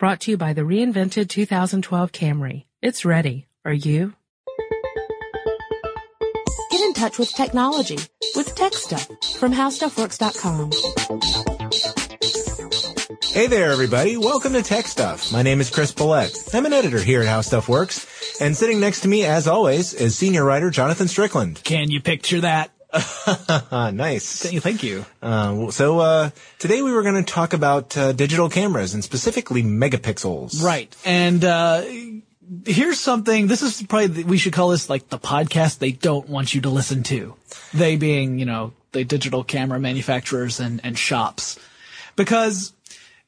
Brought to you by the reinvented 2012 Camry. It's ready. Are you? Get in touch with technology with Tech Stuff from HowStuffWorks.com. Hey there, everybody. Welcome to Tech Stuff. My name is Chris Pollette. I'm an editor here at How Stuff Works. And sitting next to me, as always, is senior writer Jonathan Strickland. Can you picture that? nice. Thank you. Uh, so uh, today we were going to talk about uh, digital cameras and specifically megapixels. Right. And uh, here's something. This is probably we should call this like the podcast they don't want you to listen to. They being you know the digital camera manufacturers and and shops, because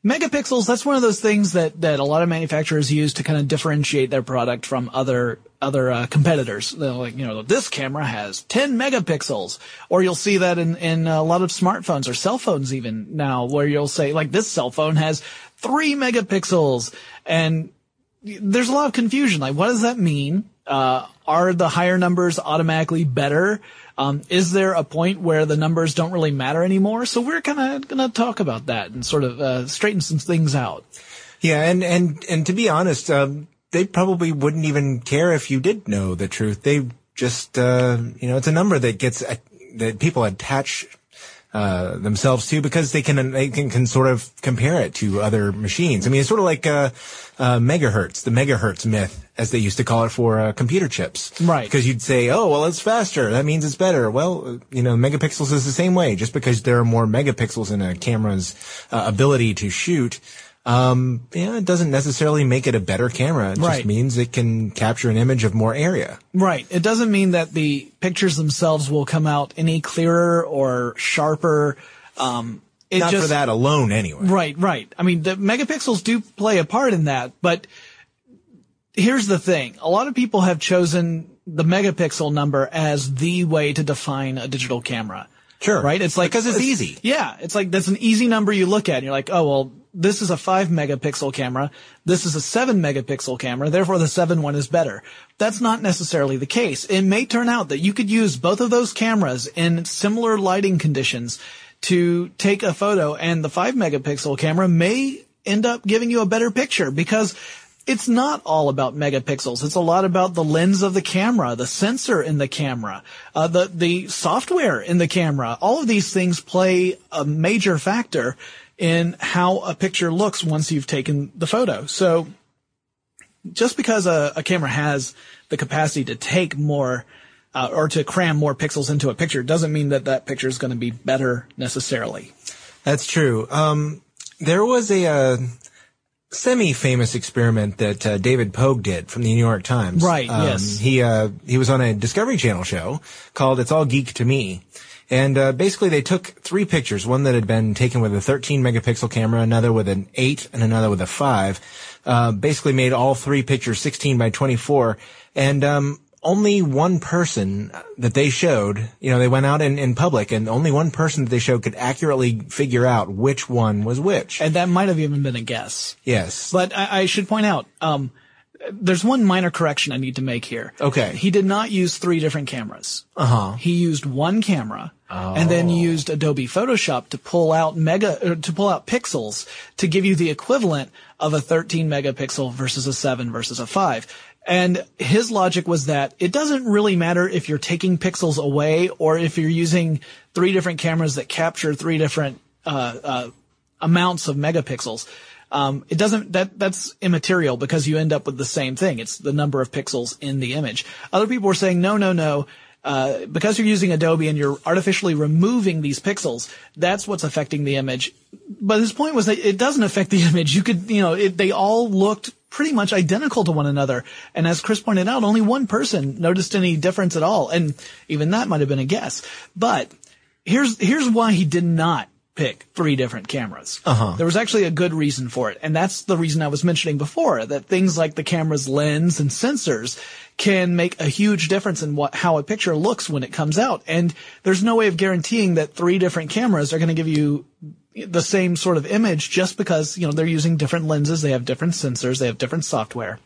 megapixels that's one of those things that that a lot of manufacturers use to kind of differentiate their product from other other uh, competitors. They're like you know this camera has 10 megapixels. Or you'll see that in in a lot of smartphones or cell phones even now where you'll say like this cell phone has 3 megapixels. And there's a lot of confusion. Like what does that mean uh, are the higher numbers automatically better um, is there a point where the numbers don't really matter anymore? So we're kind of going to talk about that and sort of uh, straighten some things out. Yeah, and and and to be honest, um, they probably wouldn't even care if you did know the truth. They just, uh, you know, it's a number that gets that people attach uh, themselves too, because they can they can, can sort of compare it to other machines. I mean, it's sort of like uh, uh, megahertz, the megahertz myth, as they used to call it for uh, computer chips. Right. Because you'd say, oh, well, it's faster. That means it's better. Well, uh, you know, megapixels is the same way. Just because there are more megapixels in a camera's uh, ability to shoot um, yeah, it doesn't necessarily make it a better camera. It Right. just means it can capture an image of more area. Right. It doesn't mean that the pictures themselves will come out any clearer or sharper. Um, Not just, for that alone, anyway. Right, right. I mean, the megapixels do play a part in that, but here's the thing. A lot of people have chosen the megapixel number as the way to define a digital camera. Sure. Right? It's like, Because it's easy. Yeah. It's like, that's an easy number you look at and you're like, oh, well, this is a five megapixel camera. This is a seven megapixel camera. Therefore, the seven one is better. That's not necessarily the case. It may turn out that you could use both of those cameras in similar lighting conditions to take a photo and the five megapixel camera may end up giving you a better picture because it's not all about megapixels. It's a lot about the lens of the camera, the sensor in the camera, uh, the the software in the camera. All of these things play a major factor in how a picture looks once you've taken the photo. So just because a, a camera has the capacity to take more uh, or to cram more pixels into a picture doesn't mean that that picture is going to be better necessarily. That's true. Um, there was a, uh, semi-famous experiment that uh, David Pogue did from the New York Times. Right, Um, yes. He uh, he was on a Discovery Channel show called "It's All Geek to Me," and uh, basically they took three pictures: one that had been taken with a 13 megapixel camera, another with an eight, and another with a five. Uh, basically made all three pictures 16 by 24, and um, only one person that they showed, you know, they went out in, in public, and only one person that they showed could accurately figure out which one was which. And that might have even been a guess. yes. But I, I should point out, um, there's one minor correction I need to make here. Okay. He did not use three different cameras. Uh huh. He used one camera and then used Adobe Photoshop to pull out mega, uh, to pull out pixels to give you the equivalent of a 13 megapixel versus a 7 versus a 5. And his logic was that it doesn't really matter if you're taking pixels away or if you're using three different cameras that capture three different, uh, uh, amounts of megapixels. Um, it doesn't that that's immaterial because you end up with the same thing. It's the number of pixels in the image. Other people were saying no, no, no. Uh, because you're using Adobe and you're artificially removing these pixels, that's what's affecting the image. But his point was that it doesn't affect the image. You could, you know, it, they all looked pretty much identical to one another. And as Chris pointed out, only one person noticed any difference at all. And even that might have been a guess. But here's, here's why he did not pick three different cameras. Uh-huh. There was actually a good reason for it. And that's the reason I was mentioning before, that things like the camera's lens and sensors can make a huge difference in what, how a picture looks when it comes out. And there's no way of guaranteeing that three different cameras are going to give you the same sort of image just because, you know, they're using different lenses, they have different sensors, they have different software.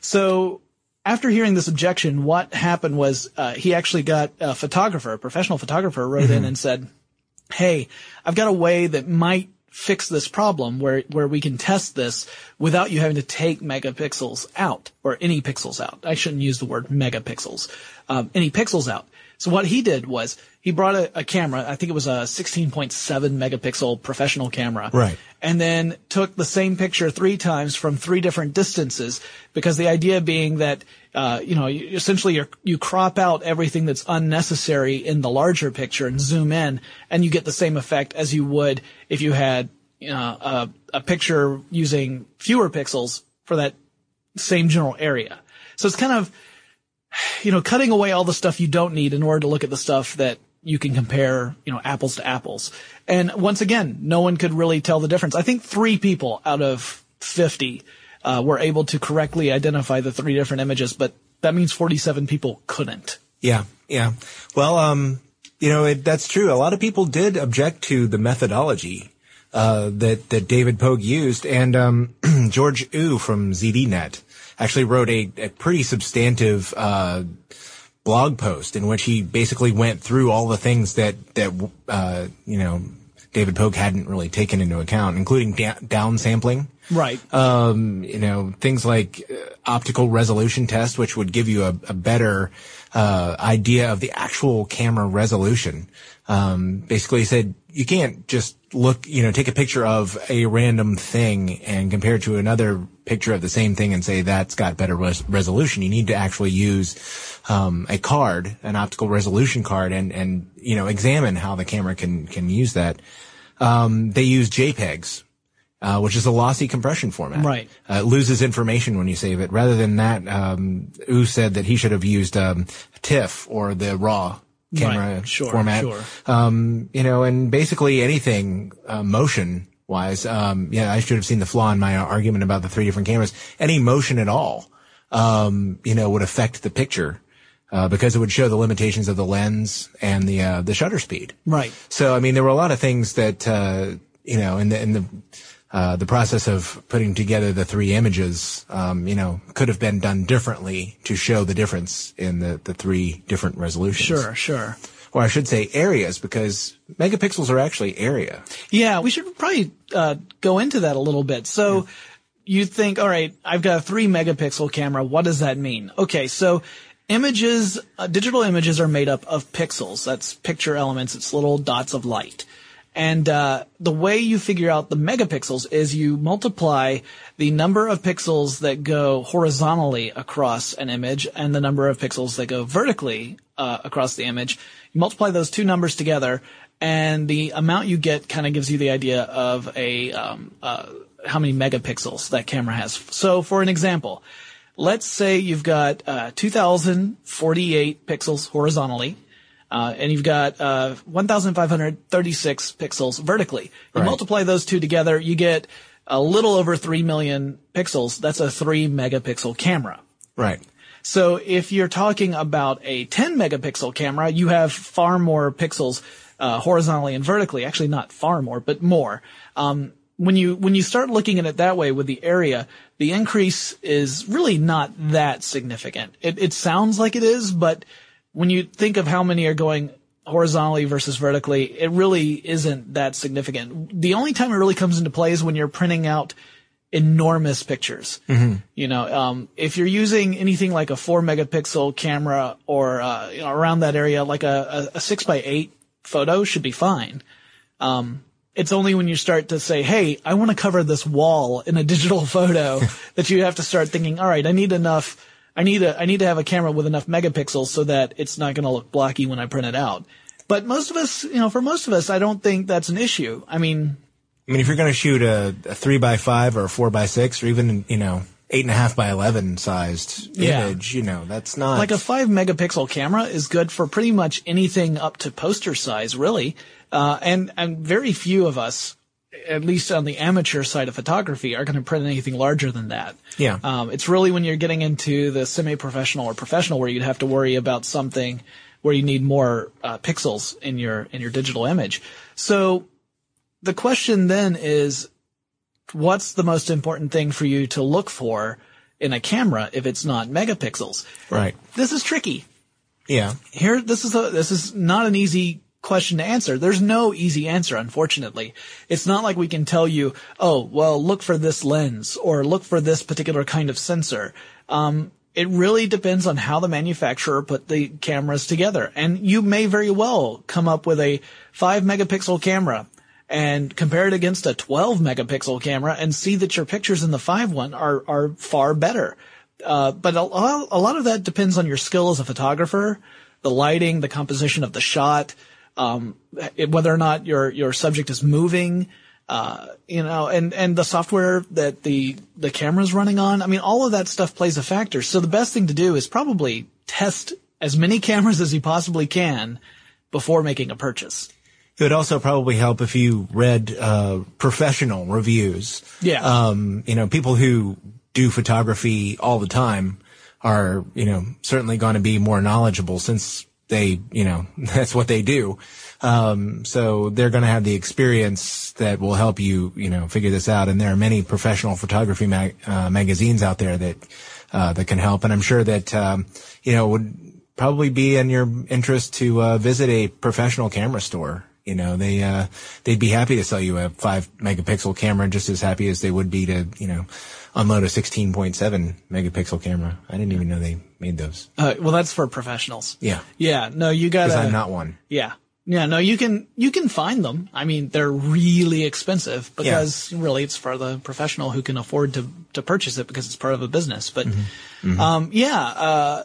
So after hearing this objection, what happened was uh, he actually got a photographer, a professional photographer, wrote in and said, "Hey, I've got a way that might fix this problem where, where we can test this without you having to take megapixels out or any pixels out. I shouldn't use the word megapixels. Um, any pixels out. So what he did was he brought a, a camera. I think it was a 16.7 megapixel professional camera. Right. And then took the same picture three times from three different distances because the idea being that, uh, you know, you, essentially you you crop out everything that's unnecessary in the larger picture and zoom in and you get the same effect as you would if you had, you know, a, a picture using fewer pixels for that same general area. So it's kind of, you know, cutting away all the stuff you don't need in order to look at the stuff that you can compare, you know, apples to apples. And once again, no one could really tell the difference. I think three people out of 50 uh, were able to correctly identify the three different images, but that means 47 people couldn't. Yeah, yeah. Well, um, you know, it, that's true. A lot of people did object to the methodology uh, that that David Pogue used, and um, George Ou from ZDNet actually wrote a, a pretty substantive uh, blog post in which he basically went through all the things that that uh, you know David Pogue hadn't really taken into account, including da- downsampling. Right. Um, you know, things like uh, optical resolution test, which would give you a, a better uh, idea of the actual camera resolution. Um, basically said you can't just look, you know, take a picture of a random thing and compare it to another picture of the same thing and say that's got better res- resolution. You need to actually use um, a card, an optical resolution card, and and you know examine how the camera can can use that. Um, they use JPEGs. Uh, which is a lossy compression format. Right. Uh, it loses information when you save it. Rather than that, um, Ou said that he should have used um, TIFF or the RAW camera Right. Sure, format. sure. Um, you know, and basically anything uh, motion wise. Um, yeah, I should have seen the flaw in my argument about the three different cameras. Any motion at all, um, you know, would affect the picture. Uh, because it would show the limitations of the lens and the uh, the shutter speed. Right. So, I mean, there were a lot of things that, uh, you know, in the, in the, uh, the process of putting together the three images, um, you know, could have been done differently to show the difference in the, the three different resolutions. Sure, sure. Or I should say areas because megapixels are actually area. Yeah, we should probably uh, go into that a little bit. So you think, all right, I've got a three megapixel camera. What does that mean? Okay, so images, uh, digital images are made up of pixels. That's picture elements. It's little dots of light. And uh, the way you figure out the megapixels is you multiply the number of pixels that go horizontally across an image and the number of pixels that go vertically uh, across the image. You multiply those two numbers together, and the amount you get kind of gives you the idea of a um, uh, how many megapixels that camera has. So, for an example, let's say you've got uh, 2,048 pixels horizontally. Uh, and you've got uh, 1,536 pixels vertically. You Right. multiply those two together, you get a little over 3 million pixels. That's a 3 megapixel camera. Right. So if you're talking about a 10 megapixel camera, you have far more pixels uh, horizontally and vertically. Actually, not far more, but more. Um, when you when you start looking at it that way with the area, the increase is really not that significant. It, it sounds like it is, but when you think of how many are going horizontally versus vertically, it really isn't that significant. The only time it really comes into play is when you're printing out enormous pictures. You know, um, if you're using anything like a four megapixel camera or uh, you know, around that area, like a, a, a six by eight photo should be fine. Um, it's only when you start to say, "Hey, I want to cover this wall in a digital photo," that you have to start thinking, "All right, I need enough. I need a, I need to have a camera with enough megapixels so that it's not going to look blocky when I print it out." But most of us, you know, for most of us, I don't think that's an issue. I mean, I mean, if you're going to shoot a, a three by five or a four by six or even, you know, eight and a half by 11 sized Yeah. image, you know, that's not like a five megapixel camera is good for pretty much anything up to poster size, really. Uh, and, and very few of us, at least on the amateur side of photography, are going to print anything larger than that. Yeah. Um, it's really when you're getting into the semi-professional or professional where you'd have to worry about something where you need more uh, pixels in your in your digital image. So the question then is, what's the most important thing for you to look for in a camera if it's not megapixels? right. This is tricky. Yeah. Here, this is a, this is not an easy question to answer. There's no easy answer, unfortunately. It's not like we can tell you, oh, well, look for this lens or look for this particular kind of sensor. Um, it really depends on how the manufacturer put the cameras together. And you may very well come up with a five megapixel camera and compare it against a 12 megapixel camera and see that your pictures in the five one are, are far better. Uh, but a, a lot of that depends on your skill as a photographer, the lighting, the composition of the shot, um, it, whether or not your, your subject is moving, uh, you know, and, and the software that the, the camera's running on. I mean, all of that stuff plays a factor. So the best thing to do is probably test as many cameras as you possibly can before making a purchase. It would also probably help if you read uh, professional reviews. Yeah. Um, you know, people who do photography all the time are, you know, certainly going to be more knowledgeable since they, you know, that's what they do. Um, so they're going to have the experience that will help you, you know, figure this out. And there are many professional photography mag- uh, magazines out there that, uh, that can help. And I'm sure that, um, you know, would probably be in your interest to, uh, visit a professional camera store. You know, they, uh, they'd be happy to sell you a five megapixel camera just as happy as they would be to, you know, unload a 16.7 megapixel camera. I didn't even know they made those. Uh, well, that's for professionals. Yeah. Yeah. No, you gotta. Because I'm not one. Yeah. Yeah, no, you can you can find them. I mean, they're really expensive because yeah. really it's for the professional who can afford to to purchase it because it's part of a business. But mm-hmm. Mm-hmm. Um, yeah, uh,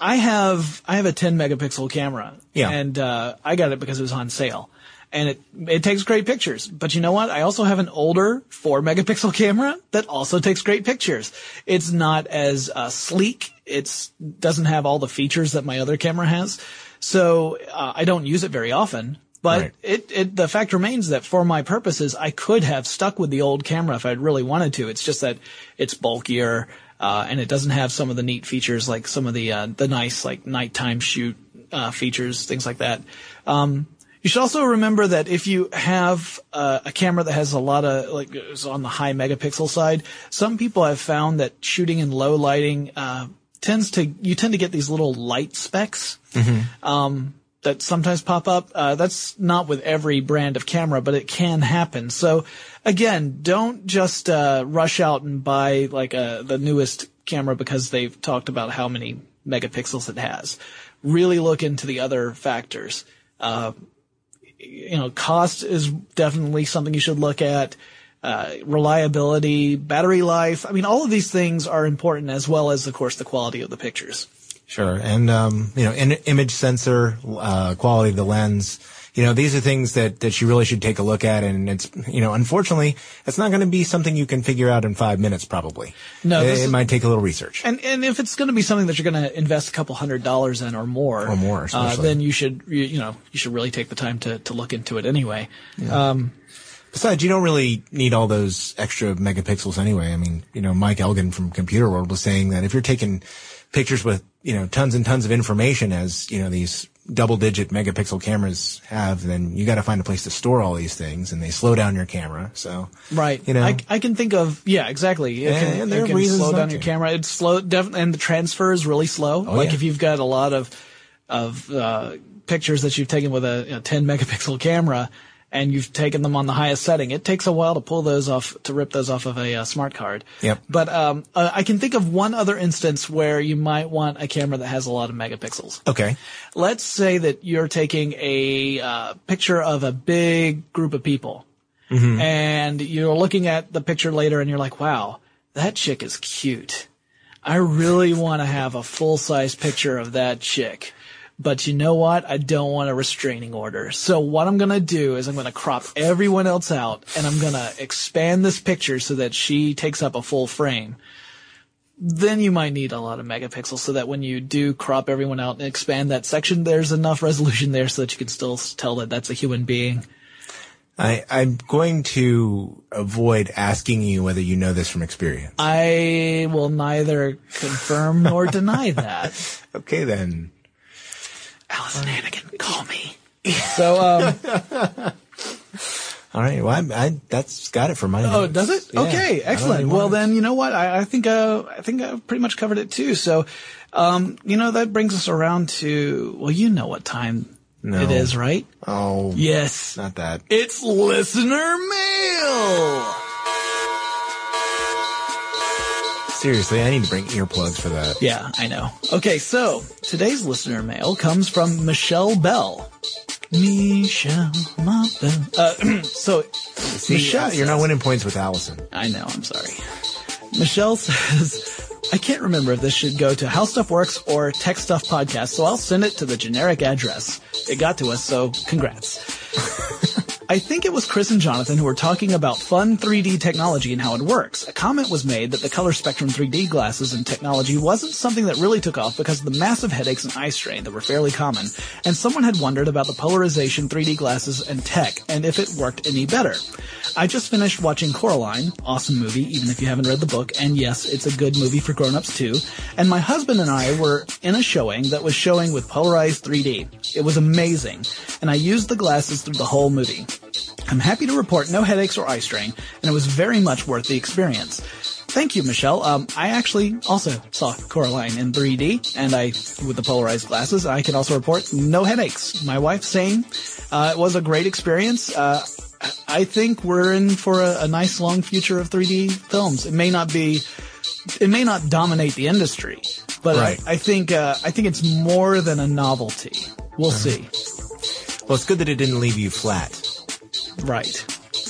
I have I have a 10 megapixel camera, yeah. and uh, I got it because it was on sale, and it it takes great pictures. But you know what? I also have an older 4 megapixel camera that also takes great pictures. It's not as uh, sleek. It's doesn't have all the features that my other camera has. So uh, I don't use it very often, but right. it, it, the fact remains that for my purposes, I could have stuck with the old camera if I'd really wanted to. It's just that it's bulkier, uh, and it doesn't have some of the neat features like some of the, uh, the nice like nighttime shoot, uh, features, things like that. Um, you should also remember that if you have uh, a camera that has a lot of like is on the high megapixel side, some people have found that shooting in low lighting uh, tends to you tend to get these little light specks mm-hmm. um, that sometimes pop up. Uh, that's not with every brand of camera, but it can happen. So again, don't just uh, rush out and buy like a, uh, the newest camera because they've talked about how many megapixels it has. Really look into the other factors. Uh, you know, cost is definitely something you should look at uh, reliability, battery life. I mean, all of these things are important as well as, of course, the quality of the pictures. Sure. And, um, you know, in, image sensor, uh, quality of the lens, you know, these are things that, that you really should take a look at. And it's, you know, unfortunately, it's not going to be something you can figure out in five minutes, probably. No, it, it might take a little research. And, and if it's going to be something that you're going to invest a couple hundred dollars in or more, or more, uh, then you should, you, you, know, you should really take the time to, to look into it anyway. Yeah. Um, Besides, you don't really need all those extra megapixels anyway. I mean, you know, Mike Elgan from Computer World was saying that if you're taking pictures with, you know, tons and tons of information as, you know, these double digit megapixel cameras have, then you got to find a place to store all these things and they slow down your camera. So, right. You know, I, I can think of, yeah, exactly. It can, and there it can slow down your camera. It's slow, definitely, and the transfer is really slow. Oh, like yeah. if you've got a lot of, of, uh, pictures that you've taken with a, a 10 megapixel camera, and you've taken them on the highest setting, it takes a while to pull those off, to rip those off of a uh, smart card. Yep. But um, uh, I can think of one other instance where you might want a camera that has a lot of megapixels. Okay. Let's say that you're taking a uh, picture of a big group of people, mm-hmm. and you're looking at the picture later, and you're like, "Wow, that chick is cute." I really want to have a full size picture of that chick. But you know what? I don't want a restraining order. So what I'm gonna do is I'm gonna crop everyone else out and I'm gonna expand this picture so that she takes up a full frame. Then you might need a lot of megapixels so that when you do crop everyone out and expand that section, there's enough resolution there so that you can still tell that that's a human being. I, I'm going to avoid asking you whether you know this from experience. I will neither confirm nor deny that. Okay then. Alyson Hannigan, call me. So, um, all right. Well, I, I, that's got it for my. Oh, does it? Yeah. Okay, excellent. Well, then you know what? I, I think uh, I think I've pretty much covered it too. So, um, you know, that brings us around to well, you know what time No. It is, right? Oh, Yes. not that. It's listener mail. Seriously, I need to bring earplugs for that. Yeah, I know. Okay, so today's listener mail comes from Michelle Bell. Michelle, my belle. Uh, so See, Michelle you're not winning points with Allison. I know, I'm sorry. Michelle says, I can't remember if this should go to How Stuff Works or Tech Stuff Podcast, so I'll send it to the generic address. It got to us, so congrats. I think it was Chris and Jonathan who were talking about fun 3D technology and how it works. A comment was made that the color spectrum 3D glasses and technology wasn't something that really took off because of the massive headaches and eye strain that were fairly common, and someone had wondered about the polarization 3D glasses and tech and if it worked any better. I just finished watching Coraline, awesome movie, even if you haven't read the book, and yes, it's a good movie for grown-ups too. And my husband and I were in a showing that was showing with polarized 3D. It was amazing, and I used the glasses through the whole movie. I'm happy to report no headaches or eye strain, and it was very much worth the experience. Thank you, Michelle. Um, I actually also saw Coraline in 3D, and I, with the polarized glasses, I can also report no headaches. My wife, same. Uh, it was a great experience. Uh, I think we're in for a, a nice long future of 3D films. It may not be, it may not dominate the industry, but Right. I, I think, uh, I think it's more than a novelty. We'll see. Well, it's good that it didn't leave you flat. Right.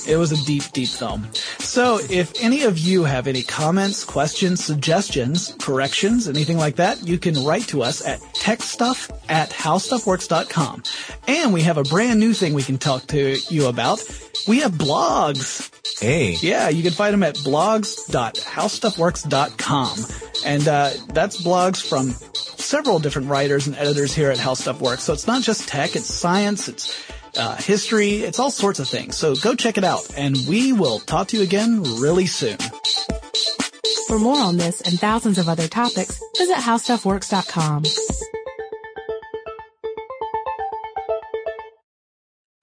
It was a deep, deep film. So if any of you have any comments, questions, suggestions, corrections, anything like that, you can write to us at techstuff at howstuffworks.com. And we have a brand new thing we can talk to you about. We have blogs. Hey. Yeah, you can find them at blogs.howstuffworks.com. And uh, that's blogs from several different writers and editors here at How Stuff Works. So it's not just tech, it's science, it's uh, history, it's all sorts of things. So go check it out, and we will talk to you again really soon. For more on this and thousands of other topics, visit howstuffworks.com.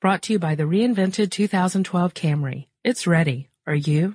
Brought to you by the reinvented 2012 Camry. It's ready. Are you?